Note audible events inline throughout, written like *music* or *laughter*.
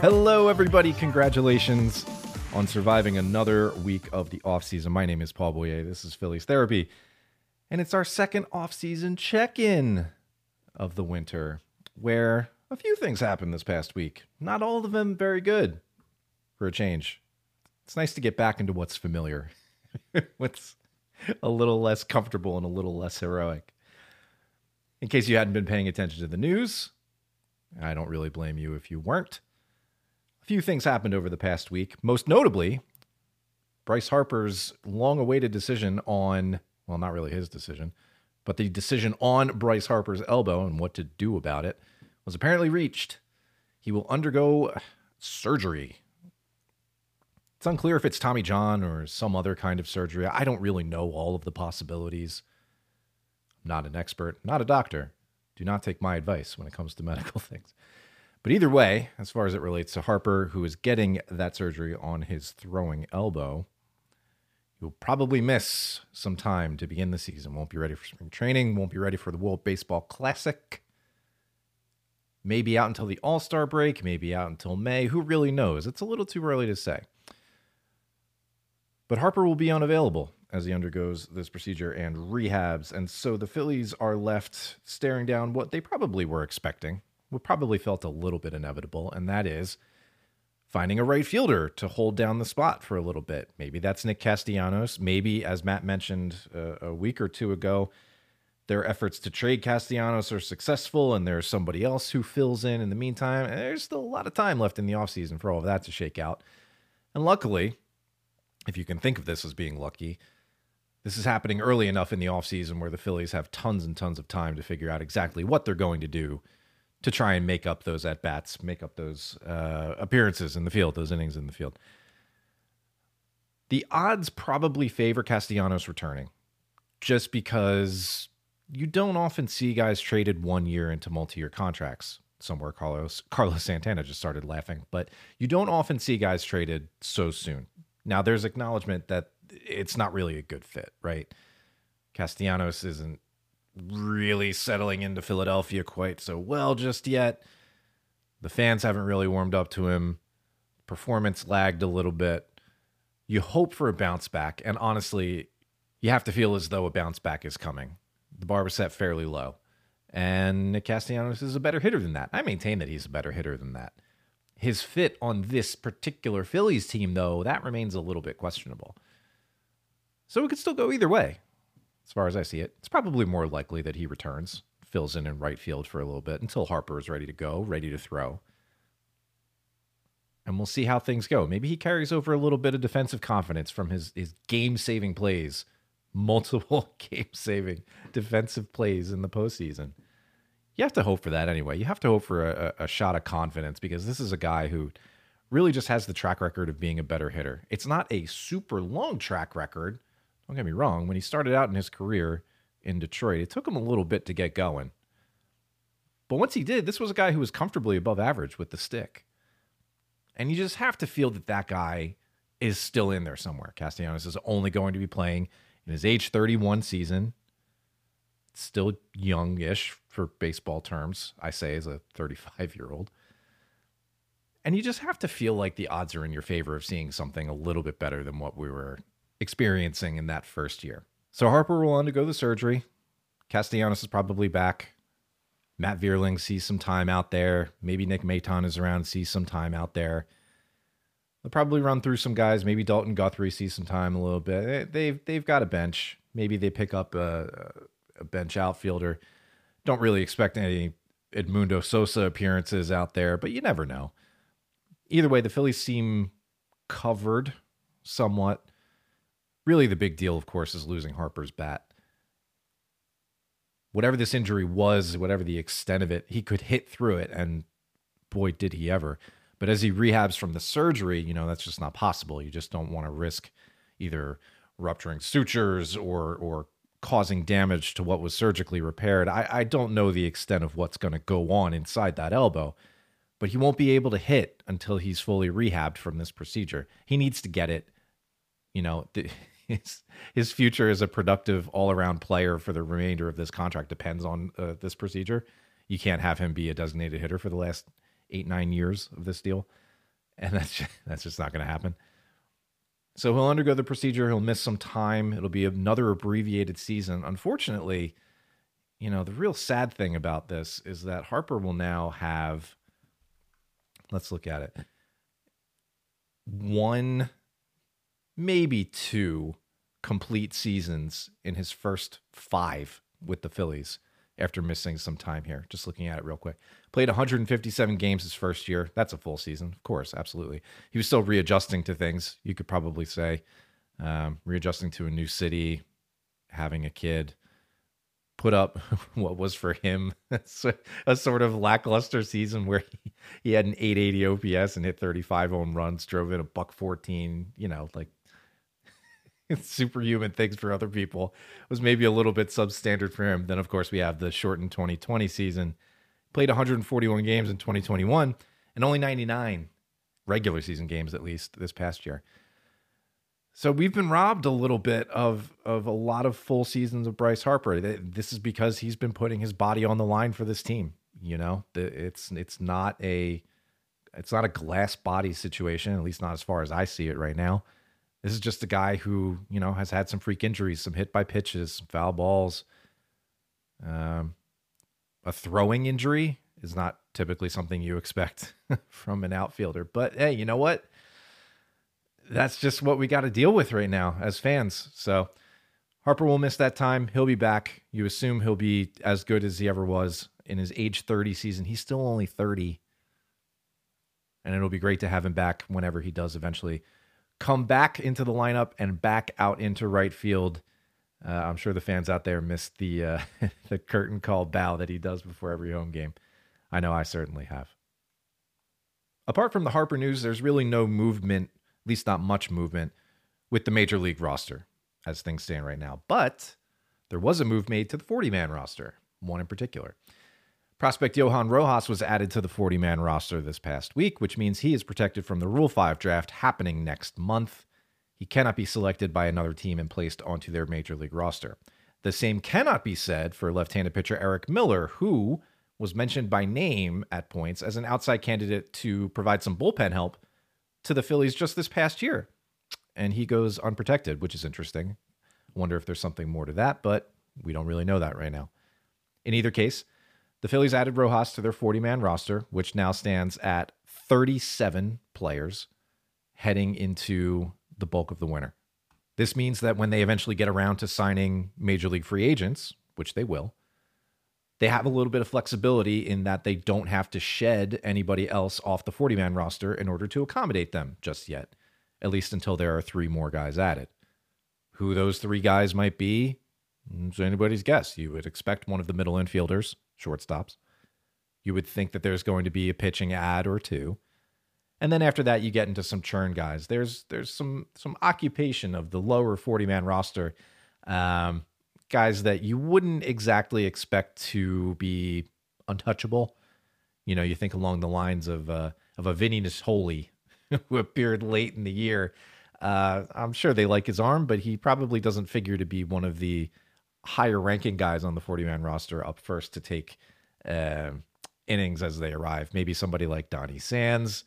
Hello, everybody. Congratulations on surviving another week of the offseason. My name is Paul Boyer. This is Phillies Therapy. And it's our second offseason check in of the winter, where a few things happened this past week. Not all of them very good for a change. It's nice to get back into what's familiar, *laughs* what's a little less comfortable and a little less heroic. In case you hadn't been paying attention to the news, I don't really blame you if you weren't A few things happened over the past week. Most notably, Bryce Harper's long awaited decision on, well, not really his decision, but the decision on Bryce Harper's elbow and what to do about it was apparently reached. He will undergo uh, surgery. It's unclear if it's Tommy John or some other kind of surgery. I don't really know all of the possibilities. I'm not an expert, not a doctor. Do not take my advice when it comes to *laughs* medical things. But either way, as far as it relates to Harper, who is getting that surgery on his throwing elbow, he'll probably miss some time to begin the season. Won't be ready for spring training, won't be ready for the World Baseball Classic. Maybe out until the All Star break, maybe out until May. Who really knows? It's a little too early to say. But Harper will be unavailable as he undergoes this procedure and rehabs. And so the Phillies are left staring down what they probably were expecting what probably felt a little bit inevitable, and that is finding a right fielder to hold down the spot for a little bit. Maybe that's Nick Castellanos. Maybe, as Matt mentioned uh, a week or two ago, their efforts to trade Castellanos are successful and there's somebody else who fills in in the meantime. And there's still a lot of time left in the offseason for all of that to shake out. And luckily, if you can think of this as being lucky, this is happening early enough in the offseason where the Phillies have tons and tons of time to figure out exactly what they're going to do to try and make up those at bats, make up those uh, appearances in the field, those innings in the field. The odds probably favor Castellanos returning just because you don't often see guys traded one year into multi year contracts. Somewhere Carlos Carlos Santana just started laughing, but you don't often see guys traded so soon. Now there's acknowledgement that it's not really a good fit, right? Castellanos isn't really settling into Philadelphia quite so well just yet. The fans haven't really warmed up to him. Performance lagged a little bit. You hope for a bounce back, and honestly, you have to feel as though a bounce back is coming. The bar was set fairly low, and Nick Castellanos is a better hitter than that. I maintain that he's a better hitter than that. His fit on this particular Phillies team, though, that remains a little bit questionable. So it could still go either way as far as I see it. It's probably more likely that he returns, fills in in right field for a little bit until Harper is ready to go, ready to throw. And we'll see how things go. Maybe he carries over a little bit of defensive confidence from his, his game saving plays, multiple *laughs* game saving defensive plays in the postseason. You have to hope for that anyway. You have to hope for a, a shot of confidence because this is a guy who really just has the track record of being a better hitter. It's not a super long track record don't get me wrong, when he started out in his career in Detroit, it took him a little bit to get going. But once he did, this was a guy who was comfortably above average with the stick. And you just have to feel that that guy is still in there somewhere. Castellanos is only going to be playing in his age 31 season. Still youngish for baseball terms, I say, as a 35 year old. And you just have to feel like the odds are in your favor of seeing something a little bit better than what we were experiencing in that first year. So Harper will undergo the surgery. Castellanos is probably back. Matt Vierling sees some time out there. Maybe Nick Maton is around, sees some time out there. They'll probably run through some guys. Maybe Dalton Guthrie sees some time a little bit. They've they've got a bench. Maybe they pick up a, a bench outfielder. Don't really expect any Edmundo Sosa appearances out there, but you never know. Either way, the Phillies seem covered somewhat. Really, the big deal, of course, is losing Harper's bat. Whatever this injury was, whatever the extent of it, he could hit through it, and boy, did he ever. But as he rehabs from the surgery, you know, that's just not possible. You just don't want to risk either rupturing sutures or or causing damage to what was surgically repaired. I, I don't know the extent of what's going to go on inside that elbow, but he won't be able to hit until he's fully rehabbed from this procedure. He needs to get it. You know, *laughs* his his future as a productive all around player for the remainder of this contract depends on uh, this procedure. You can't have him be a designated hitter for the last eight nine years of this deal, and *laughs* that's just, that's just not going to happen. So he'll undergo the procedure. He'll miss some time. It'll be another abbreviated season. Unfortunately, you know the real sad thing about this is that Harper will now have. Let's look at it. One, maybe two complete seasons in his first five with the Phillies after missing some time here. Just looking at it real quick. Played 157 games his first year. That's a full season, of course, absolutely. He was still readjusting to things, you could probably say. Um, readjusting to a new city, having a kid. Put up *laughs* what was for him *laughs* a sort of lackluster season where he, he had an 880 OPS and hit 35 home runs, drove in a buck 14, you know, like *laughs* superhuman things for other people was maybe a little bit substandard for him. Then, of course, we have the shortened 2020 season. Played 141 games in 2021 and only 99 regular season games, at least this past year. So we've been robbed a little bit of of a lot of full seasons of Bryce Harper. This is because he's been putting his body on the line for this team. You know, it's it's not a it's not a glass body situation, at least not as far as I see it right now. This is just a guy who, you know, has had some freak injuries, some hit by pitches, some foul balls. Um, a throwing injury is not typically something you expect *laughs* from an outfielder. But hey, you know what? That's just what we got to deal with right now as fans. So Harper will miss that time. He'll be back. You assume he'll be as good as he ever was in his age 30 season. He's still only 30. And it'll be great to have him back whenever he does eventually come back into the lineup and back out into right field. Uh, I'm sure the fans out there missed the uh, *laughs* the curtain call bow that he does before every home game. I know I certainly have. Apart from the Harper news, there's really no movement, at least not much movement, with the major league roster as things stand right now. But there was a move made to the 40 man roster, one in particular. Prospect Johan Rojas was added to the 40 man roster this past week, which means he is protected from the Rule 5 draft happening next month. He cannot be selected by another team and placed onto their major league roster. The same cannot be said for left handed pitcher Erik Miller, who was mentioned by name at points as an outside candidate to provide some bullpen help to the Phillies just this past year. And he goes unprotected, which is interesting. Wonder if there's something more to that, but we don't really know that right now. In either case, the Phillies added Rojas to their 40 man roster, which now stands at 37 players heading into the bulk of the winter. This means that when they eventually get around to signing major league free agents, which they will, they have a little bit of flexibility in that they don't have to shed anybody else off the 40 man roster in order to accommodate them just yet, at least until there are three more guys added. Who those three guys might be, it's anybody's guess. You would expect one of the middle infielders, shortstops. You would think that there's going to be a pitching ad or two. And then after that you get into some churn guys. There's there's some some occupation of the lower 40 man roster. Um, guys that you wouldn't exactly expect to be untouchable. You know, you think along the lines of uh, of a Vinny Nittoli *laughs* who appeared late in the year. Uh, I'm sure they like his arm, but he probably doesn't figure to be one of the higher ranking guys on the 40 man roster up first to take uh, innings as they arrive. Maybe somebody like Donny Sands,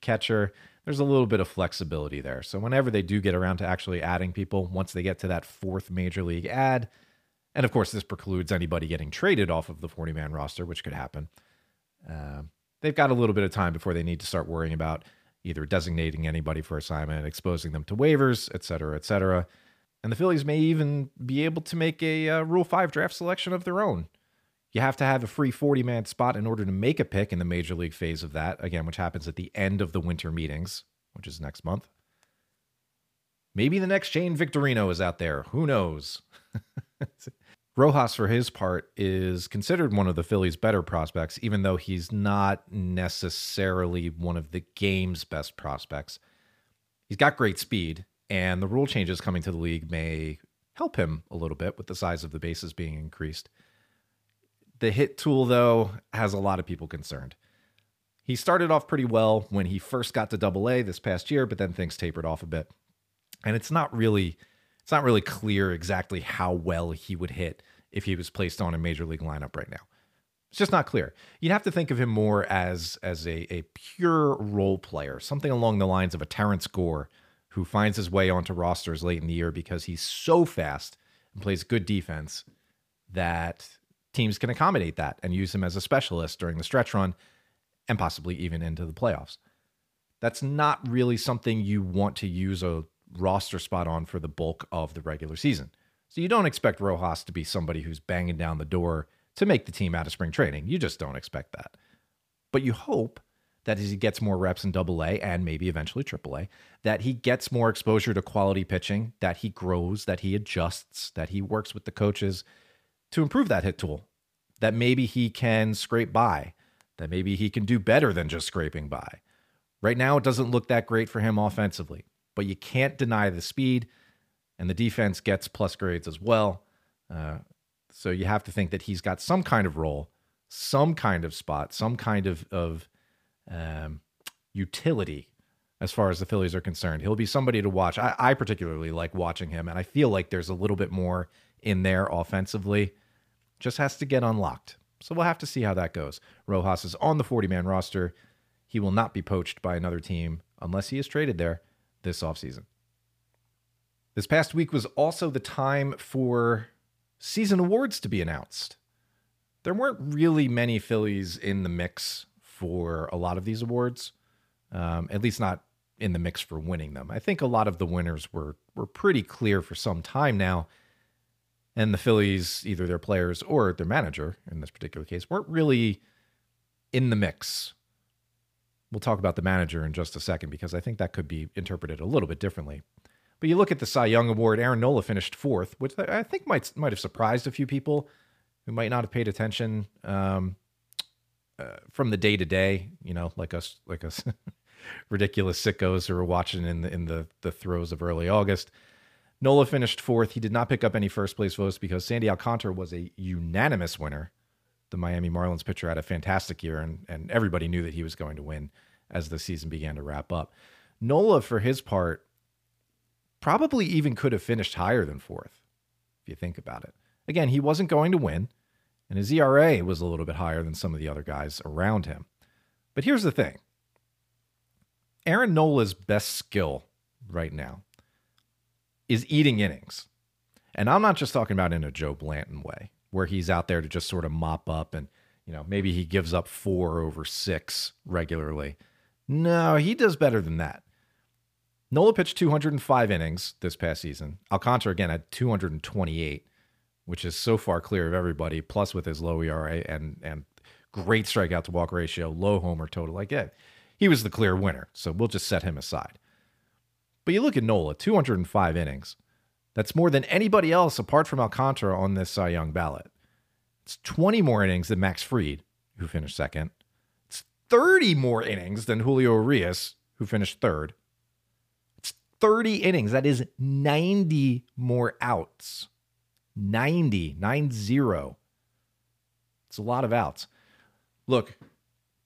catcher. There's a little bit of flexibility there. So whenever they do get around to actually adding people, once they get to that fourth major league ad, and of course this precludes anybody getting traded off of the 40 man roster, which could happen. Uh, they've got a little bit of time before they need to start worrying about either designating anybody for assignment, exposing them to waivers, et cetera, et cetera. And the Phillies may even be able to make a uh, Rule 5 draft selection of their own. You have to have a free 40 man spot in order to make a pick in the major league phase of that, again, which happens at the end of the winter meetings, which is next month. Maybe the next Shane Victorino is out there. Who knows? *laughs* Rojas, for his part, is considered one of the Phillies' better prospects, even though he's not necessarily one of the game's best prospects. He's got great speed, and the rule changes coming to the league may help him a little bit with the size of the bases being increased. The hit tool, though, has a lot of people concerned. He started off pretty well when he first got to double A this past year, but then things tapered off a bit. And it's not really it's not really clear exactly how well he would hit if he was placed on a major league lineup right now. It's just not clear. You'd have to think of him more as as a, a pure role player, something along the lines of a Terrance Gore who finds his way onto rosters late in the year because he's so fast and plays good defense that teams can accommodate that and use him as a specialist during the stretch run and possibly even into the playoffs. That's not really something you want to use a roster spot on for the bulk of the regular season. So you don't expect Rojas to be somebody who's banging down the door to make the team out of spring training. You just don't expect that. But you hope that as he gets more reps in double A and maybe eventually triple A, that he gets more exposure to quality pitching, that he grows, that he adjusts, that he works with the coaches to improve that hit tool, that maybe he can scrape by, that maybe he can do better than just scraping by. Right now, it doesn't look that great for him offensively, but you can't deny the speed, and the defense gets plus grades as well. Uh, so you have to think that he's got some kind of role, some kind of spot, some kind of of um, utility as far as the Phillies are concerned. He'll be somebody to watch. I, I particularly like watching him, and I feel like there's a little bit more in there offensively. Just has to get unlocked. So we'll have to see how that goes. Rojas is on the 40 man roster. He will not be poached by another team unless he is traded there this offseason. This past week was also the time for season awards to be announced. There weren't really many Phillies in the mix for a lot of these awards, um, at least not in the mix for winning them. I think a lot of the winners were were pretty clear for some time now, and the Phillies, either their players or their manager in this particular case, weren't really in the mix. We'll talk about the manager in just a second because I think that could be interpreted a little bit differently. But you look at the Cy Young Award, Aaron Nola finished fourth, which I think might might have surprised a few people who might not have paid attention um, uh, from the day to day. You know, like us, like us, *laughs* ridiculous sickos who were watching in the in the the throes of early August. Nola finished fourth. He did not pick up any first place votes because Sandy Alcantara was a unanimous winner. The Miami Marlins pitcher had a fantastic year, and, and everybody knew that he was going to win as the season began to wrap up. Nola, for his part, probably even could have finished higher than fourth, if you think about it. Again, he wasn't going to win, and his ERA was a little bit higher than some of the other guys around him. But here's the thing Aaron Nola's best skill right now is eating innings. And I'm not just talking about in a Joe Blanton way, where he's out there to just sort of mop up and, you know, maybe he gives up four over six regularly. No, he does better than that. Nola pitched 205 innings this past season. Alcantara again had 228, which is so far clear of everybody. Plus, with his low ERA and and great strikeout to walk ratio, low homer total, like yeah, he was the clear winner. So we'll just set him aside. But you look at Nola, 205 innings. That's more than anybody else apart from Alcantara on this Cy Young ballot. It's 20 more innings than Max Fried, who finished second. It's 30 more innings than Julio Urias, who finished third. It's 30 innings. That is 90 more outs. 90, 9 0. It's a lot of outs. Look,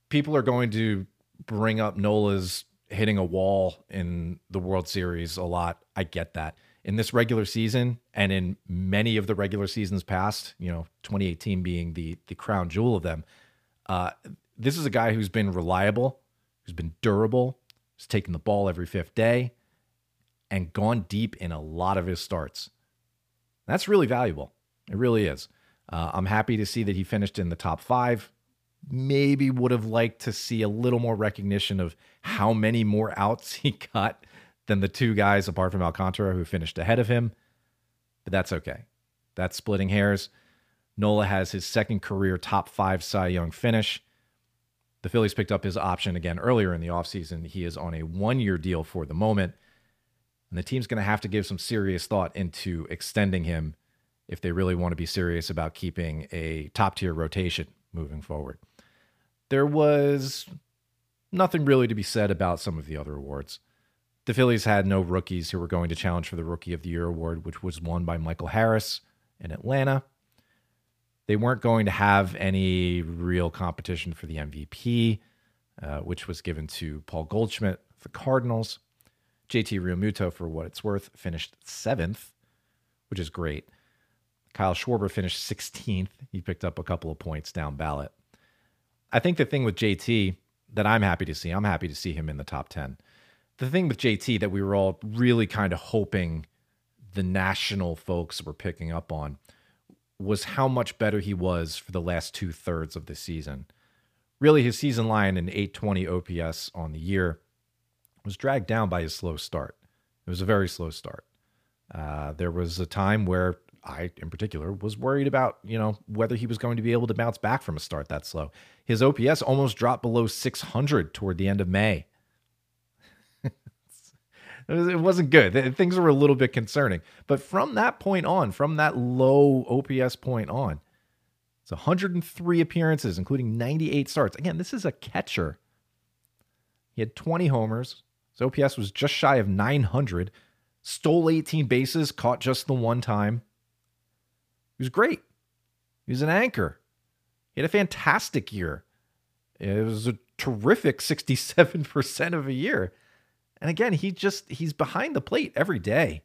people are going to bring up Nola's hitting a wall in the World Series a lot. I get that. In this regular season and in many of the regular seasons past, you know, 2018 being the the crown jewel of them, uh, this is a guy who's been reliable, who's been durable, who's taken the ball every fifth day, and gone deep in a lot of his starts. That's really valuable. It really is. Uh, I'm happy to see that he finished in the top five. Maybe would have liked to see a little more recognition of how many more outs *laughs* he got than the two guys apart from Alcantara who finished ahead of him. But that's okay. That's splitting hairs. Nola has his second career top five Cy Young finish. The Phillies picked up his option again earlier in the offseason. He is on a one year deal for the moment. And the team's going to have to give some serious thought into extending him if they really want to be serious about keeping a top tier rotation moving forward. There was nothing really to be said about some of the other awards. The Phillies had no rookies who were going to challenge for the Rookie of the Year award, which was won by Michael Harris in Atlanta. They weren't going to have any real competition for the MVP. uh, which was given to Paul Goldschmidt, the Cardinals. JT Realmuto, for what it's worth, finished seventh, which is great. Kyle Schwarber finished 16th. He picked up a couple of points down ballot. I think the thing with JT that I'm happy to see, I'm happy to see him in the top 10. The thing with JT that we were all really kind of hoping the national folks were picking up on was how much better he was for the last two thirds of the season. Really, his season line in 820 OPS on the year was dragged down by his slow start. It was a very slow start. Uh, there was a time where I, in particular, was worried about, you know, whether he was going to be able to bounce back from a start that slow. His OPS almost dropped below 600 toward the end of May. *laughs* it wasn't good. Things were a little bit concerning. But from that point on, from that low OPS point on, it's 103 appearances, including 98 starts. Again, this is a catcher. He had 20 homers. His OPS was just shy of 900. Stole 18 bases, caught just the one time. He was great. He was an anchor. He had a fantastic year. It was a terrific 67% of a year. And again, he just he's behind the plate every day.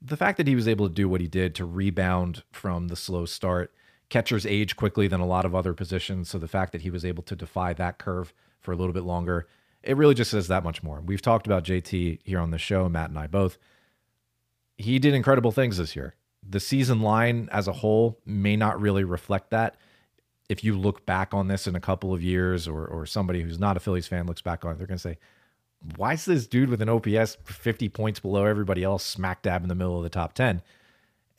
The fact that he was able to do what he did to rebound from the slow start, catchers age quickly than a lot of other positions, so the fact that he was able to defy that curve for a little bit longer, it really just says that much more. We've talked about JT here on the show, Matt and I both. He did incredible things this year the season line as a whole may not really reflect that. If you look back on this in a couple of years, or or somebody who's not a Phillies fan looks back on it, they're going to say, "Why is this dude with an OPS 50 points below everybody else, smack dab in the middle of the top 10?"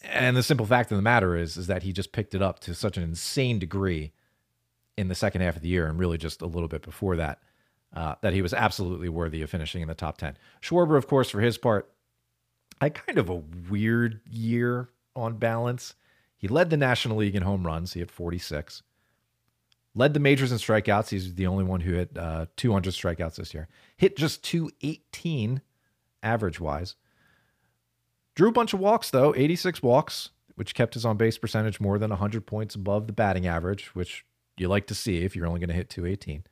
And the simple fact of the matter is, is that he just picked it up to such an insane degree in the second half of the year, and really just a little bit before that, uh, that he was absolutely worthy of finishing in the top 10. Schwarber, of course, for his part, had kind of a weird year on balance. He led the National League in home runs. He had 46. Led the majors in strikeouts. He's the only one who hit uh, 200 strikeouts this year. Hit just 218 average wise. Drew a bunch of walks, though 86 walks, which kept his on base percentage more than 100 points above the batting average, which you like to see if you're only going to hit 218.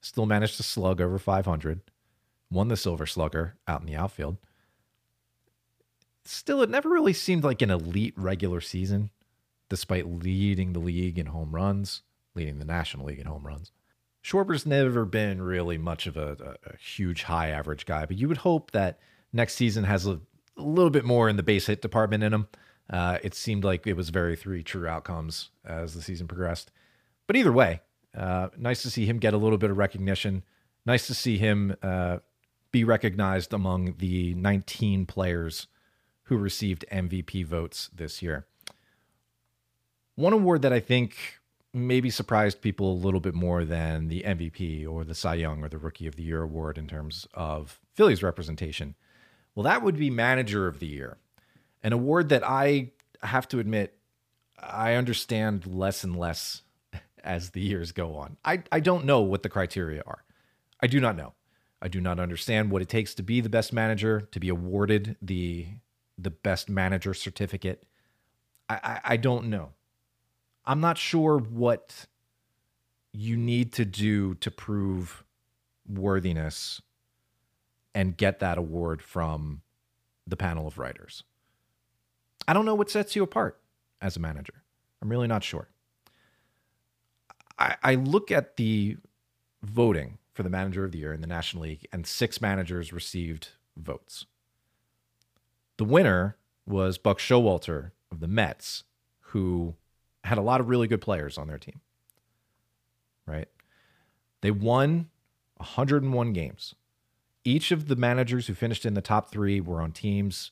Still managed to slug over 500. Won the Silver Slugger out in the outfield still, it never really seemed like an elite regular season, despite leading the league in home runs, leading the National League in home runs. Schwarber's never been really much of a, a, a huge high average guy, but you would hope that next season has a, a little bit more in the base hit department in him. Uh, it seemed like it was very three true outcomes as the season progressed. But either way, uh, nice to see him get a little bit of recognition. Nice to see him uh, be recognized among the 19 players who received MVP votes this year. One award that I think maybe surprised people a little bit more than the MVP or the Cy Young or the Rookie of the Year award in terms of Phillies representation. Well, that would be Manager of the Year, an award that I have to admit I understand less and less *laughs* as the years go on. I, I don't know what the criteria are. I do not know. I do not understand what it takes to be the best manager, to be awarded the the best manager certificate. I, I, I don't know. I'm not sure what you need to do to prove worthiness and get that award from the panel of writers. I don't know what sets you apart as a manager. I'm really not sure. I, I look at the voting for the manager of the year in the National League, and six managers received votes. The winner was Buck Showalter of the Mets, who had a lot of really good players on their team. Right? They won 101 games. Each of the managers who finished in the top three were on teams,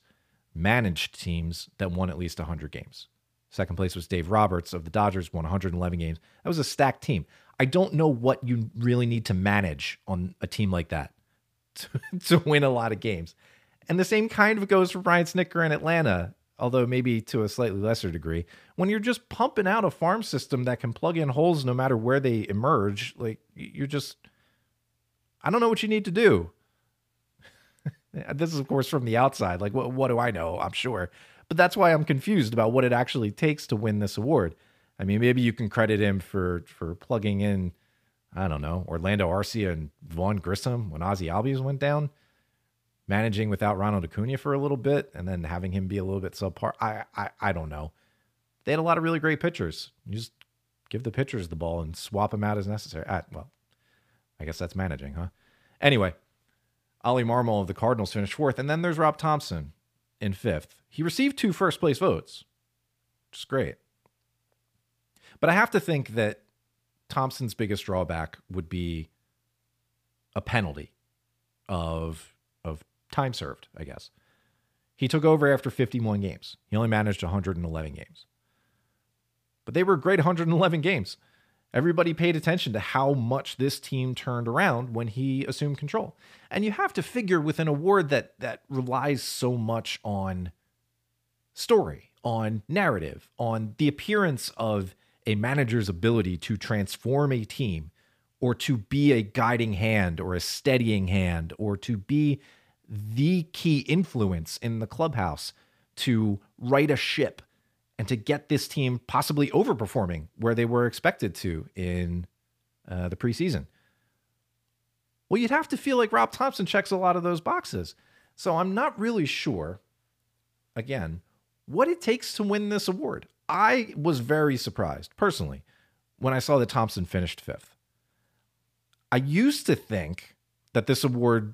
managed teams that won at least 100 games. Second place was Dave Roberts of the Dodgers, won 111 games. That was a stacked team. I don't know what you really need to manage on a team like that *laughs* to, to win a lot of games. And the same kind of goes for Brian Snitker in Atlanta, although maybe to a slightly lesser degree. When you're just pumping out a farm system that can plug in holes no matter where they emerge, like you're just, I don't know what you need to do. *laughs* this is, of course, from the outside. Like, what, what do I know? I'm sure. But that's why I'm confused about what it actually takes to win this award. I mean, maybe you can credit him for for plugging in I don't know, Orlando Arcia and Vaughn Grissom when Ozzy Albies went down, managing without Ronald Acuna for a little bit and then having him be a little bit subpar. I, I, I don't know. They had a lot of really great pitchers. You just give the pitchers the ball and swap them out as necessary. Ah, well, I guess that's managing, huh? Anyway, Oli Marmol of the Cardinals finished fourth. And then there's Rob Thomson in fifth. He received two first place votes, which is great. But I have to think that Thomson's biggest drawback would be a penalty of of time served, I guess. He took over after 51 games. He only managed 111 games. But they were great 111 games. Everybody paid attention to how much this team turned around when he assumed control. And you have to figure with an award that that relies so much on story, on narrative, on the appearance of a manager's ability to transform a team or to be a guiding hand or a steadying hand or to be the key influence in the clubhouse to right a ship and to get this team possibly overperforming where they were expected to in uh, the preseason. Well, you'd have to feel like Rob Thomson checks a lot of those boxes. So I'm not really sure, again, what it takes to win this award. I was very surprised personally when I saw that Thomson finished fifth. I used to think that this award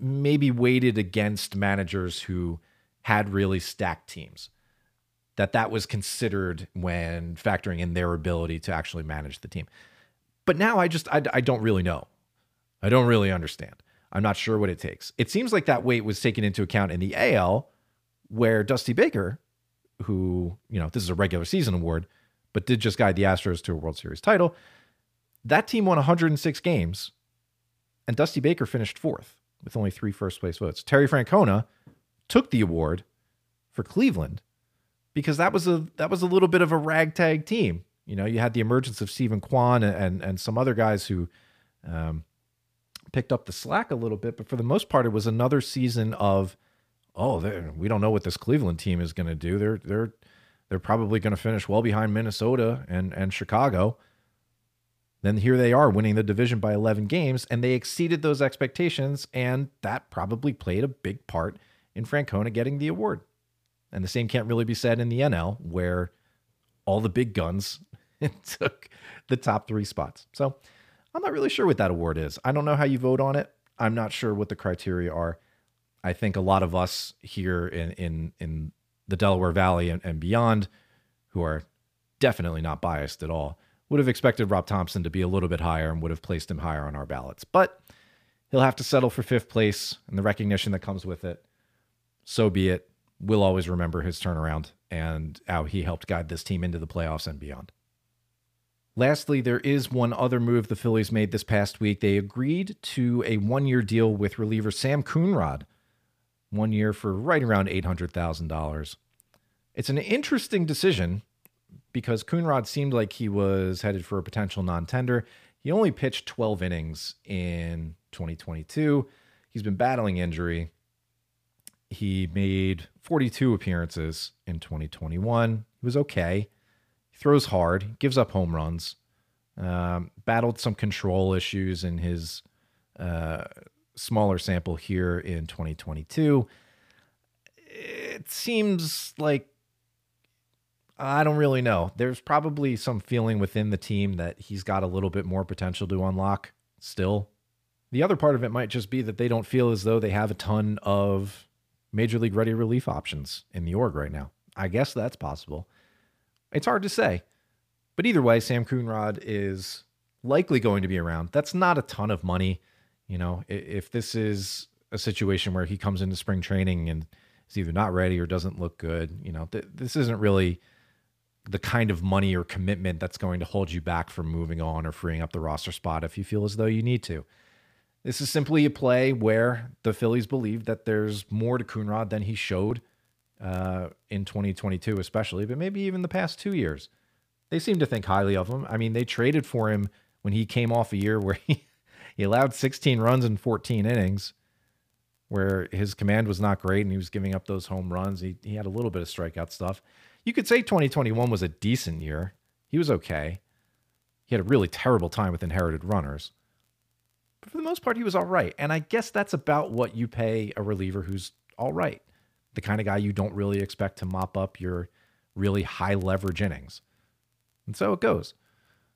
maybe weighted against managers who had really stacked teams that that was considered when factoring in their ability to actually manage the team. But now I just I, I don't really know. I don't really understand. I'm not sure what it takes. It seems like that weight was taken into account in the AL, where Dusty Baker, who you know this is a regular season award, but did just guide the Astros to a World Series title. That team won 106 games, and Dusty Baker finished fourth with only three first place votes. Terry Francona took the award for Cleveland because that was a that was a little bit of a ragtag team. You know, you had the emergence of Steven Kwan and and, and some other guys who um, picked up the slack a little bit, but for the most part, it was another season of oh, we don't know what this Cleveland team is going to do. They're they're they're probably going to finish well behind Minnesota and and Chicago. Then here they are winning the division by 11 games, and they exceeded those expectations, and that probably played a big part in Francona getting the award. And the same can't really be said in the NL, where all the big guns *laughs* took the top three spots. So I'm not really sure what that award is. I don't know how you vote on it. I'm not sure what the criteria are. I think a lot of us here in in in the Delaware Valley and, and beyond, who are definitely not biased at all, would have expected Rob Thomson to be a little bit higher and would have placed him higher on our ballots. But he'll have to settle for fifth place and the recognition that comes with it. So be it we'll always remember his turnaround and how he helped guide this team into the playoffs and beyond. Lastly, there is one other move the Phillies made this past week. They agreed to a one year deal with reliever Sam Coonrod, one year for right around $800,000. It's an interesting decision because Coonrod seemed like he was headed for a potential non tender. He only pitched 12 innings in 2022. He's been battling injury. He made 42 appearances in 2021. He was okay. He throws hard, gives up home runs, um, battled some control issues in his uh, smaller sample here in 2022. It seems like I don't really know. There's probably some feeling within the team that he's got a little bit more potential to unlock still. The other part of it might just be that they don't feel as though they have a ton of major league ready relief options in the org right now. I guess that's possible. It's hard to say. But either way, Sam Coonrod is likely going to be around. That's not a ton of money. You know, if this is a situation where he comes into spring training and is either not ready or doesn't look good, you know, th- this isn't really the kind of money or commitment that's going to hold you back from moving on or freeing up the roster spot if you feel as though you need to. This is simply a play where the Phillies believe that there's more to Coonrod than he showed uh, in 2022, especially, but maybe even the past two years. They seem to think highly of him. I mean, they traded for him when he came off a year where *laughs* he, he allowed 16 runs in 14 innings, where his command was not great and he was giving up those home runs. He, he had a little bit of strikeout stuff. You could say 2021 was a decent year. He was okay. He had a really terrible time with inherited runners. But for the most part, he was all right. And I guess that's about what you pay a reliever who's all right. The kind of guy you don't really expect to mop up your really high leverage innings. And so it goes.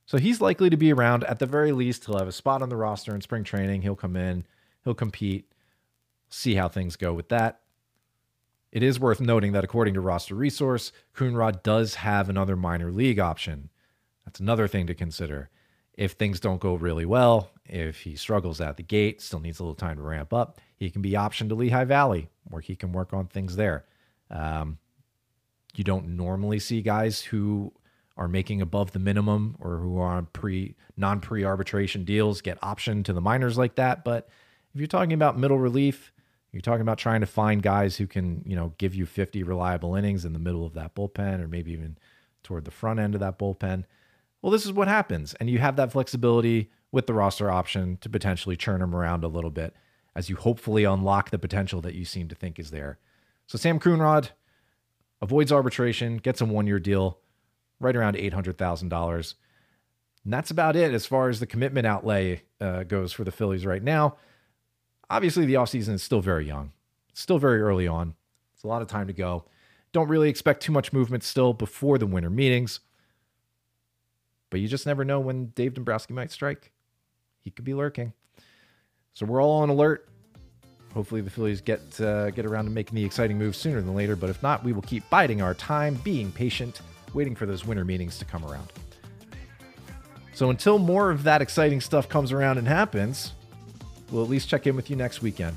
So he's likely to be around. At the very least, he'll have a spot on the roster in spring training. He'll come in, he'll compete, see how things go with that. It is worth noting that according to Roster Resource, Coonrod does have another minor league option. That's another thing to consider. If things don't go really well, if he struggles at the gate, still needs a little time to ramp up, he can be optioned to Lehigh Valley, where he can work on things there. Um, you don't normally see guys who are making above the minimum or who are on pre non pre arbitration deals get optioned to the minors like that. But if you're talking about middle relief, you're talking about trying to find guys who can, you know, give you 50 reliable innings in the middle of that bullpen or maybe even toward the front end of that bullpen. Well, this is what happens. And you have that flexibility with the roster option to potentially churn them around a little bit as you hopefully unlock the potential that you seem to think is there. So Sam Coonrod avoids arbitration, gets a one year deal, right around $800,000. And that's about it as far as the commitment outlay uh, goes for the Phillies right now obviously the offseason is still very young, it's still very early on. It's a lot of time to go. Don't really expect too much movement still before the winter meetings. But you just never know when Dave Dombrowski might strike. He could be lurking. So we're all on alert. Hopefully the Phillies get uh, get around to making the exciting moves sooner than later. But if not, we will keep biding our time, being patient, waiting for those winter meetings to come around. So until more of that exciting stuff comes around and happens, we'll at least check in with you next weekend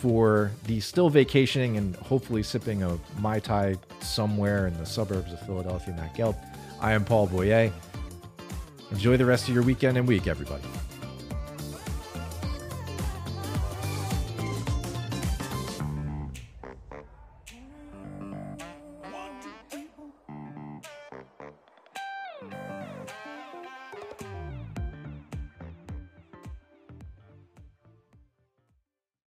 for the still vacationing and hopefully sipping a Mai Tai somewhere in the suburbs of Philadelphia, Matt Gelb. I am Paul Boyer. Enjoy the rest of your weekend and week, everybody.